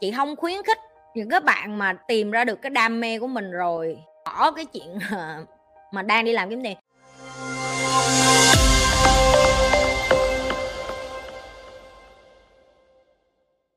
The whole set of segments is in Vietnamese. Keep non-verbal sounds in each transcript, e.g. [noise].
chị không khuyến khích những cái bạn mà tìm ra được cái đam mê của mình rồi bỏ cái chuyện ờ, mà đang đi làm kiếm tiền.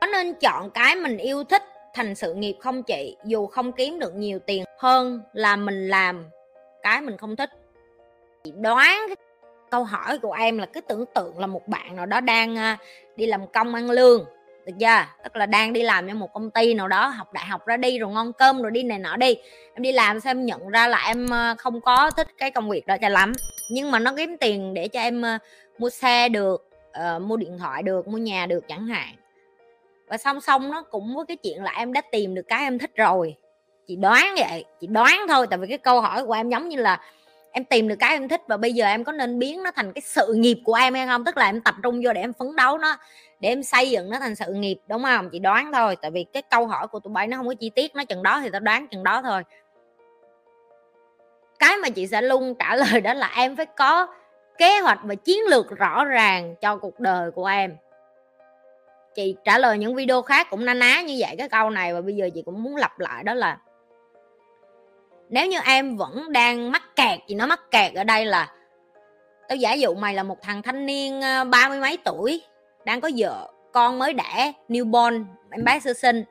Có nên chọn cái mình yêu thích thành sự nghiệp không chị? Dù không kiếm được nhiều tiền hơn là mình làm cái mình không thích. Chị đoán cái câu hỏi của em là cái tưởng tượng là một bạn nào đó đang ờ, đi làm công ăn lương được chưa? Tức là đang đi làm cho một công ty nào đó học đại học ra đi rồi ngon cơm rồi đi này nọ đi. Em đi làm sao em nhận ra là em ờ, không có thích cái công việc đó cho lắm. Nhưng mà nó kiếm tiền để cho em ờ, mua xe được uh, mua điện thoại được mua nhà được chẳng hạn. Và song song nó cũng với cái chuyện là em đã tìm được cái em thích rồi. Chị đoán vậy chị đoán thôi. Tại vì cái câu hỏi của em giống như là em tìm được cái em thích và bây giờ em có nên biến nó thành cái sự nghiệp của em hay không? Tức là em tập trung vô để em phấn đấu nó, để em xây dựng nó thành sự nghiệp, đúng không? Chị đoán thôi, tại vì cái câu hỏi của tụi bay nó không có chi tiết, nó chừng đó thì tao đoán chừng đó thôi. Cái mà chị sẽ luôn trả [laughs] lời đó là em phải có kế hoạch và chiến lược rõ ràng cho cuộc đời của em. Chị trả lời những video khác cũng na ná như vậy cái câu này và bây giờ chị cũng muốn lặp lại đó là nếu như em vẫn đang mắc kẹt thì nó mắc kẹt ở đây là, tao giả dụ mày là một thằng thanh niên ờ, ba mươi mấy tuổi, đang có vợ, con mới đẻ, newborn, em bé sơ sinh,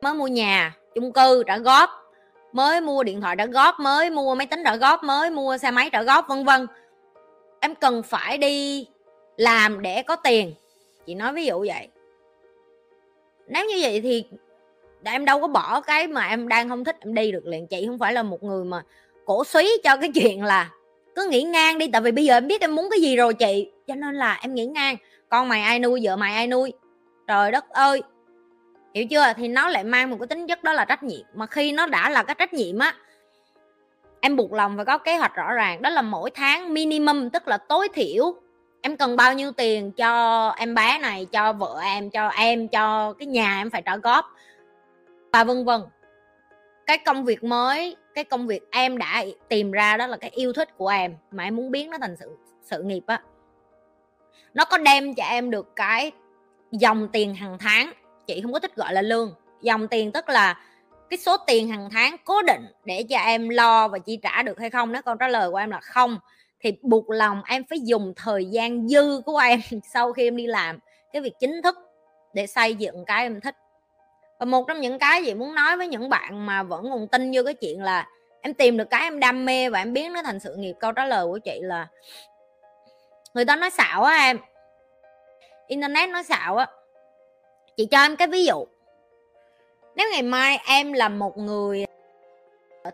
mới mua nhà, chung cư trả góp, mới mua điện thoại trả góp, mới mua máy tính trả góp, mới mua xe máy trả góp, vân vân. Em cần phải đi làm để có tiền. Chị nói ví dụ vậy. Nếu như vậy thì để em đâu có bỏ cái mà em đang không thích em đi được liền. Chị không phải là một người mà cổ suý cho cái [laughs] chuyện là cứ nghĩ ngang đi. Tại vì bây giờ em biết em muốn cái gì rồi chị. Cho nên là em nghĩ ngang. Con mày ai nuôi, vợ mày ai nuôi? Trời đất ơi! Hiểu chưa? Thì nó lại mang một cái tính chất đó là trách nhiệm. Mà khi nó đã là cái trách nhiệm á, em buộc lòng phải có kế hoạch rõ ràng. Đó là mỗi tháng minimum, tức là tối thiểu em cần bao nhiêu tiền cho em bé này, cho vợ em, cho em, cho cái nhà em phải trả góp và vân vân. Cái công việc mới, cái công việc em đã tìm ra đó là cái yêu thích của em, mà em muốn biến nó thành sự sự nghiệp á. Nó có đem cho em được cái dòng tiền hàng tháng. Chị không có thích gọi là lương. Dòng tiền tức là cái số tiền hàng tháng cố định để cho em lo và chi trả được hay không. Nếu câu trả lời của em là không, thì buộc lòng em phải dùng thời gian dư của em [laughs] sau khi em đi làm cái việc chính thức để xây dựng cái em thích và một trong những cái gì muốn nói với những bạn mà vẫn còn tin vô cái chuyện là em tìm được cái em đam mê và em biến nó thành sự nghiệp, câu trả lời của chị là người ta nói xạo á em. Internet nói xạo á. Chị cho em cái ví dụ. Nếu ngày mai em là một người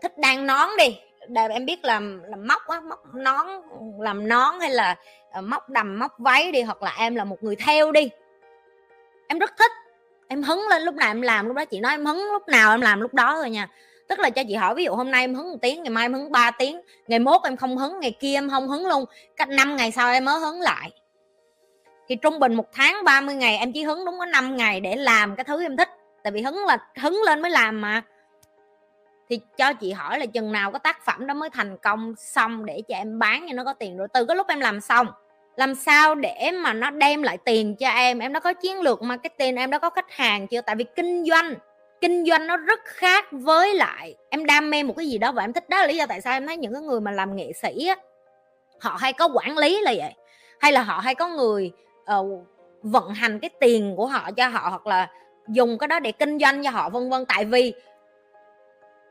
thích đan nón đi, để em biết làm làm móc á, móc nón, làm nón hay là ờ, móc đầm, móc váy đi, hoặc là em là một người theo đi, em rất thích em hứng lên lúc nào em làm lúc đó, chị nói em hứng lúc nào em làm lúc đó thôi nha. Tức là cho chị hỏi ví dụ hôm nay em hứng một tiếng, ngày mai em hứng 3 tiếng, ngày mốt em không hứng, ngày kia em không hứng luôn, cách năm ngày sau em mới hứng lại. Thì trung bình một tháng 30 ngày em chỉ hứng đúng có 5 ngày để làm cái thứ em thích, tại vì hứng là, hứng lên mới làm mà. Thì cho chị hỏi là chừng nào có tác phẩm đó mới thành công xong để cho em bán cho nó có tiền rồi, từ cái lúc em làm xong làm sao để mà nó đem lại tiền cho em? Em đã có chiến lược marketing em đã có khách hàng chưa? Tại vì kinh doanh kinh doanh nó rất khác với lại em đam mê một cái gì đó và em thích đó. Là lý do tại sao em thấy những cái người mà làm nghệ sĩ á họ hay có quản lý là vậy. Hay là họ hay có người uh, vận hành cái tiền của họ cho họ hoặc là dùng cái đó để kinh doanh cho họ vân vân. Tại vì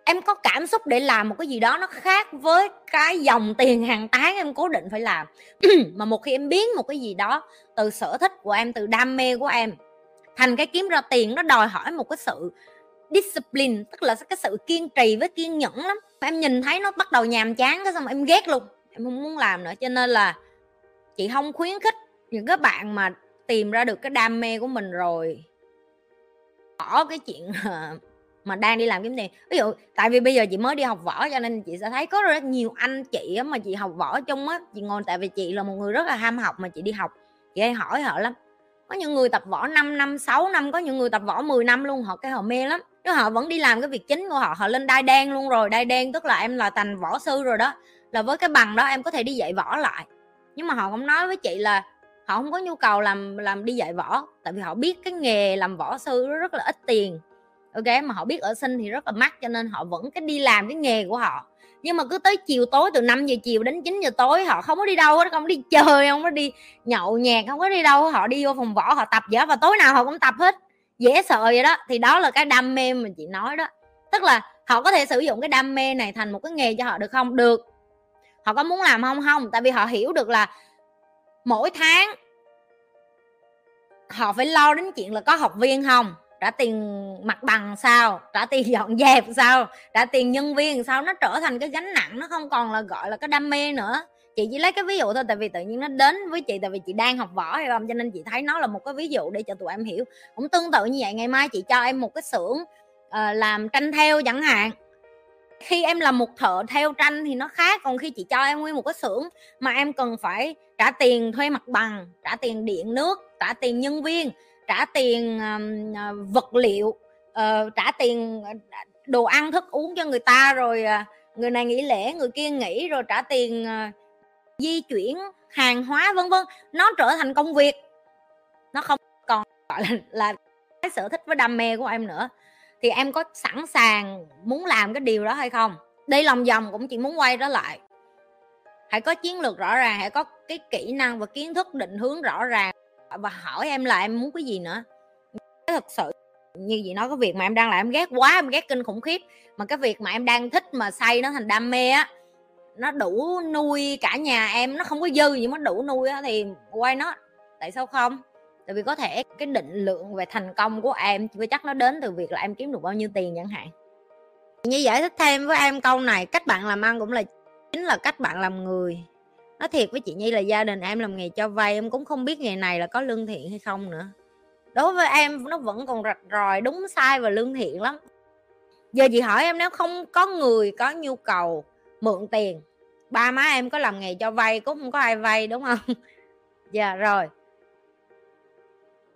em có cảm xúc để làm một cái gì đó nó khác với cái dòng tiền hàng tháng em cố định phải làm. [clears throat] Mà một khi em biến một cái gì đó từ sở thích của em, từ đam mê của em thành cái kiếm ra tiền, nó đòi hỏi một cái sự discipline, tức là cái sự kiên trì với kiên nhẫn lắm. Em nhìn thấy nó bắt đầu nhàm chán cái xong em ghét luôn. Em không muốn làm nữa, cho nên là chị không khuyến khích những cái bạn mà tìm ra được cái đam mê của mình rồi. Bỏ cái chuyện [laughs] à, mà đang đi làm kiếm tiền. Ví dụ, tại vì bây giờ chị mới đi học võ cho nên chị sẽ thấy có rất nhiều anh chị mà chị học võ chung á, chị ngồi, tại vì chị là một người rất là ham học mà chị đi học. Chị hay hỏi họ lắm. Có những người tập võ 5 năm 6 năm, có những người tập võ 10 năm luôn, họ cái họ mê lắm. Chứ họ vẫn đi làm cái việc chính của họ họ lên đai đen luôn rồi. Đai đen tức là em là thành võ sư rồi đó. Là với cái bằng đó em có thể đi dạy võ lại. Nhưng mà họ cũng nói với chị là họ không có nhu cầu làm làm đi dạy võ, tại vì họ biết cái nghề làm võ sư rất là ít tiền ok, mà họ biết ở sinh thì rất là mắc, cho nên họ vẫn cái đi làm cái nghề của họ. Nhưng mà cứ tới chiều tối, từ 5 giờ chiều đến 9 giờ tối, họ không có đi đâu hết, không có đi chơi, không có đi nhậu nhạc không có đi đâu họ đi vô phòng võ, họ tập võ, và tối nào họ cũng tập hết. Dễ sợ vậy đó. Thì đó là cái đam mê mà chị nói đó. Tức là họ có thể sử dụng cái đam mê này thành một cái nghề cho họ được không? Được. Họ có muốn làm không? Không. Tại vì họ hiểu được là mỗi tháng họ phải lo đến chuyện là có học viên không? Trả tiền mặt bằng sao? Trả tiền [laughs] dọn dẹp sao? Trả tiền nhân viên sao? Nó trở thành cái gánh nặng nó không còn là gọi là cái đam mê nữa. Chị chỉ lấy cái ví dụ thôi tại vì tự nhiên nó đến với chị tại vì chị đang học võ hay không? Cho nên chị thấy nó là một cái ví dụ để cho tụi em hiểu. Cũng tương tự như vậy ngày mai chị cho em một cái xưởng uh, làm tranh theo chẳng hạn. Khi em là một thợ theo tranh thì nó khác còn khi chị cho em nguyên một cái xưởng mà em cần phải trả tiền thuê mặt bằng trả tiền điện nước trả tiền nhân viên trả tiền uh, vật liệu uh, trả tiền ờ, đồ ăn thức uống cho người ta rồi uh, người này nghỉ lễ người kia nghỉ rồi trả tiền uh, di chuyển hàng hóa vân vân. Nó trở thành công việc. Nó không còn gọi là, là cái sở thích với đam mê của em nữa. Thì em có sẵn sàng muốn làm cái điều đó hay không? Đi lòng vòng cũng chỉ muốn quay đó lại. Hãy có chiến lược rõ ràng hãy có cái kỹ năng và kiến thức định hướng rõ ràng. Ờ, và hỏi em là em muốn cái gì nữa. Thật sự, như vậy nói cái việc mà em đang làm em ghét quá, em ghét kinh khủng khiếp. Mà cái việc mà em đang thích mà say nó thành đam mê á, nó đủ nuôi cả nhà em, nó không có dư gì mà đủ nuôi á thì quay nó tại sao không? Tại vì có thể cái định lượng về thành công của em chưa chắc nó đến từ việc là em kiếm được bao nhiêu tiền chẳng hạn. Như giải thích thêm với em câu này, cách bạn làm ăn cũng là chính là cách bạn làm người nói thiệt với chị nhi là gia đình em làm nghề cho vay em cũng không biết nghề này là có lương thiện hay không nữa. Đối với em nó vẫn còn rạch ròi đúng sai và lương thiện lắm. Giờ chị hỏi em nếu không có người có nhu cầu mượn tiền ba má em có làm nghề cho vay cũng không có ai vay đúng không? [laughs] Dạ yeah, rồi.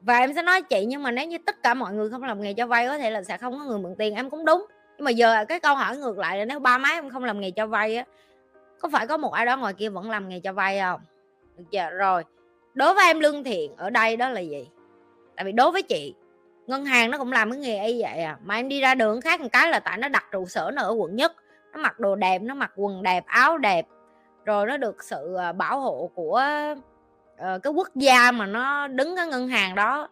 Và em sẽ nói chị nhưng mà nếu như tất cả mọi người không làm nghề cho vay có thể là sẽ không có người mượn tiền em cũng đúng. Nhưng mà giờ cái câu hỏi ngược lại là nếu ba má em không làm nghề cho vay á có phải có một ai đó ngoài kia vẫn làm nghề cho vay không? Được chưa? Rồi đối với em lương thiện ở đây đó là gì? Tại vì đối với chị ngân hàng nó cũng làm cái nghề y vậy à. Mà em đi ra đường khác một cái là tại nó đặt trụ sở nó ở quận nhất. Nó mặc đồ đẹp nó mặc quần đẹp áo đẹp. Rồi nó được sự à, bảo hộ của uh, cái quốc gia mà nó đứng cái ngân hàng đó.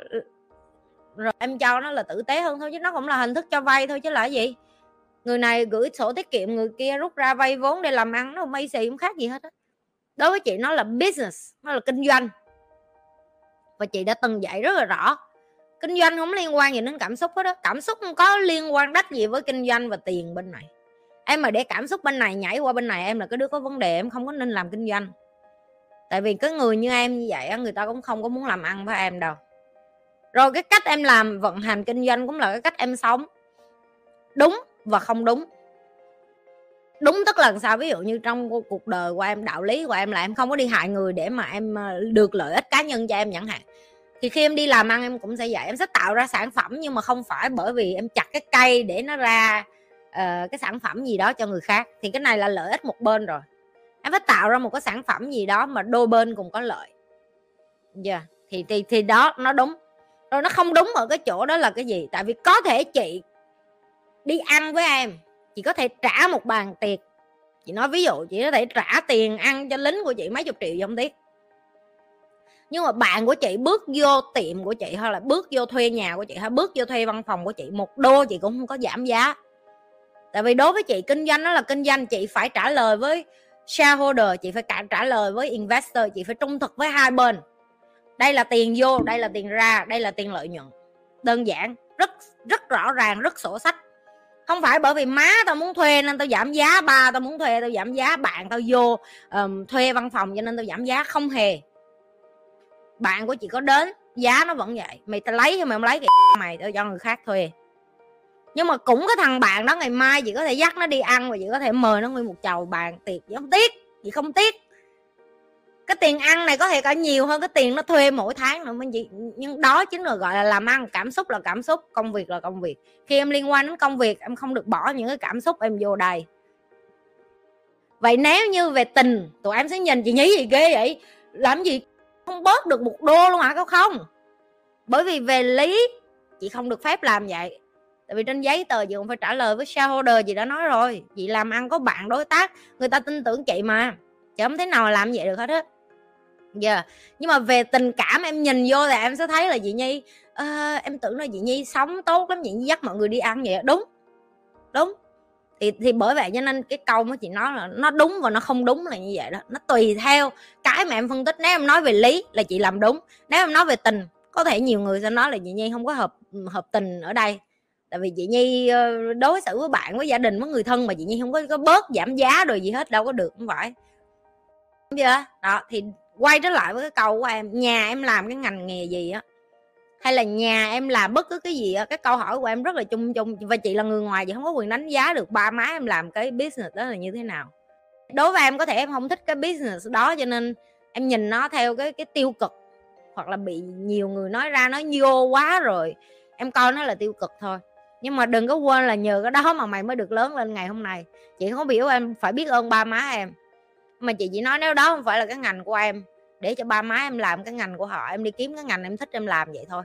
Rồi em cho nó là tử tế hơn thôi chứ nó cũng là hình thức cho vay thôi chứ là gì? Người này gửi sổ tiết kiệm, người kia rút ra vay vốn để làm ăn, nó không may xì không khác gì hết á. Đối với chị, nó là business, nó là kinh doanh. Và chị đã từng dạy rất là rõ. Kinh doanh không liên quan gì đến cảm xúc hết đó cảm xúc không có liên quan đắt gì với kinh doanh và tiền bên này. Em mà để cảm xúc bên này, nhảy qua bên này, em là cái đứa có vấn đề, em không có nên làm kinh doanh. Tại vì cái người như em như vậy người ta cũng không có muốn làm ăn với em đâu. Rồi cái cách em làm vận hành kinh doanh cũng là cái cách em sống. Đúng và không đúng. Đúng tức là sao? Ví dụ như trong cuộc đời của em đạo lý của em là em không có đi hại người để mà em ờ, được lợi ích cá nhân cho em chẳng hạn. Thì khi em đi làm ăn em cũng sẽ vậy em sẽ tạo ra sản phẩm nhưng mà không phải bởi vì em chặt cái cây để nó ra uh, cái sản phẩm gì đó cho người khác. Thì cái này là lợi ích một bên rồi. Em phải tạo ra một cái sản phẩm gì đó mà đôi bên cùng có lợi. Dạ yeah. thì thì thì đó nó đúng. Rồi nó không đúng ở cái chỗ đó là cái gì? Tại vì có thể chị đi ăn với em, chị có thể trả một bàn tiệc. Chị nói ví dụ chị có thể trả tiền ăn cho lính của chị mấy chục triệu không tiếc. Nhưng mà bạn của chị bước vô tiệm của chị hay là bước vô thuê nhà của chị hay bước vô thuê văn phòng của chị, một đô chị cũng không có giảm giá. Tại vì đối với chị, kinh doanh đó là kinh doanh, chị phải trả lời với shareholder, chị phải cả, trả lời với investor, chị phải trung thực với hai bên. Đây là tiền vô, đây là tiền ra, đây là tiền lợi nhuận. Đơn giản, rất rất rõ ràng, rất sổ sách không phải bởi vì má tao muốn thuê nên tao giảm giá ba tao muốn thuê tao giảm giá bạn tao vô um, thuê văn phòng cho nên tao giảm giá không hề. Bạn của chị có đến giá nó vẫn vậy. Mày tao lấy hay mày không lấy cái [laughs] mày tao cho người khác thuê. Nhưng mà cũng cái thằng bạn đó ngày mai chị có thể dắt nó đi ăn và chị có thể mời nó nguyên một chầu bàn tiệc. Chị không tiếc chị không tiếc cái tiền ăn này có thể cả nhiều hơn cái tiền nó thuê mỗi tháng nữa, mình gì nhưng đó chính là, gọi là, làm ăn, cảm xúc là cảm xúc, công việc là công việc. Khi em liên quan đến công việc, em không được bỏ những cái cảm xúc, em vô đầy vậy nếu như về tình, tụi em sẽ nhìn chị nhí gì ghê vậy? Làm gì không bớt được một đô luôn hả, có không? Bởi vì về lý, chị không được phép làm vậy. Tại vì trên giấy tờ chị cũng phải trả lời với shareholder chị đã nói rồi. Chị làm ăn có bạn đối tác, người ta tin tưởng chị mà. Chị không thế nào làm vậy được hết á dạ. Yeah. nhưng mà về tình cảm em nhìn vô thì em sẽ thấy là chị nhi uh, em tưởng là chị nhi sống tốt lắm chị nhi dắt mọi người đi ăn vậy đúng. Đúng. Thì thì bởi vậy cho nên cái câu mà chị nói là nó đúng và nó không đúng là như vậy đó. Nó tùy theo cái mà em phân tích. Nếu em nói về lý là chị làm đúng. Nếu em nói về tình có thể nhiều người sẽ nói là chị nhi không có hợp hợp tình ở đây. Tại vì chị nhi ờ, đối xử với bạn với gia đình với người thân mà chị nhi không có, có bớt giảm giá rồi gì hết đâu có được không phải. Chưa đó thì quay trở lại với cái câu của em, nhà em làm cái ngành nghề gì á? Hay là nhà em làm bất cứ cái gì á? Cái câu hỏi của em rất là chung chung. Và chị là người ngoài, chị không có quyền đánh giá được ba má em làm cái business đó là như thế nào. Đối với em, có thể em không thích cái business đó, cho nên em nhìn nó theo cái cái tiêu cực. Hoặc là bị nhiều người nói ra nó vô quá rồi, em coi nó là tiêu cực thôi. Nhưng mà đừng có quên là nhờ cái đó mà mày mới được lớn lên ngày hôm nay. Chị không biểu em phải biết ơn ba má em mà chị chỉ nói nếu đó không phải là cái ngành của em, để cho ba má em làm cái ngành của họ, em đi kiếm cái ngành em thích em làm vậy thôi.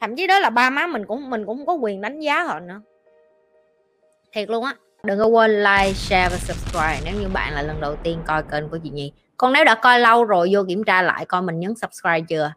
Thậm chí đó là ba má mình cũng mình cũng không có quyền đánh giá họ nữa. Thiệt luôn á. Đừng có quên like, share và subscribe nếu như bạn là lần đầu tiên coi kênh của chị nhi. Còn nếu đã coi lâu rồi, vô kiểm tra lại coi mình nhấn subscribe chưa?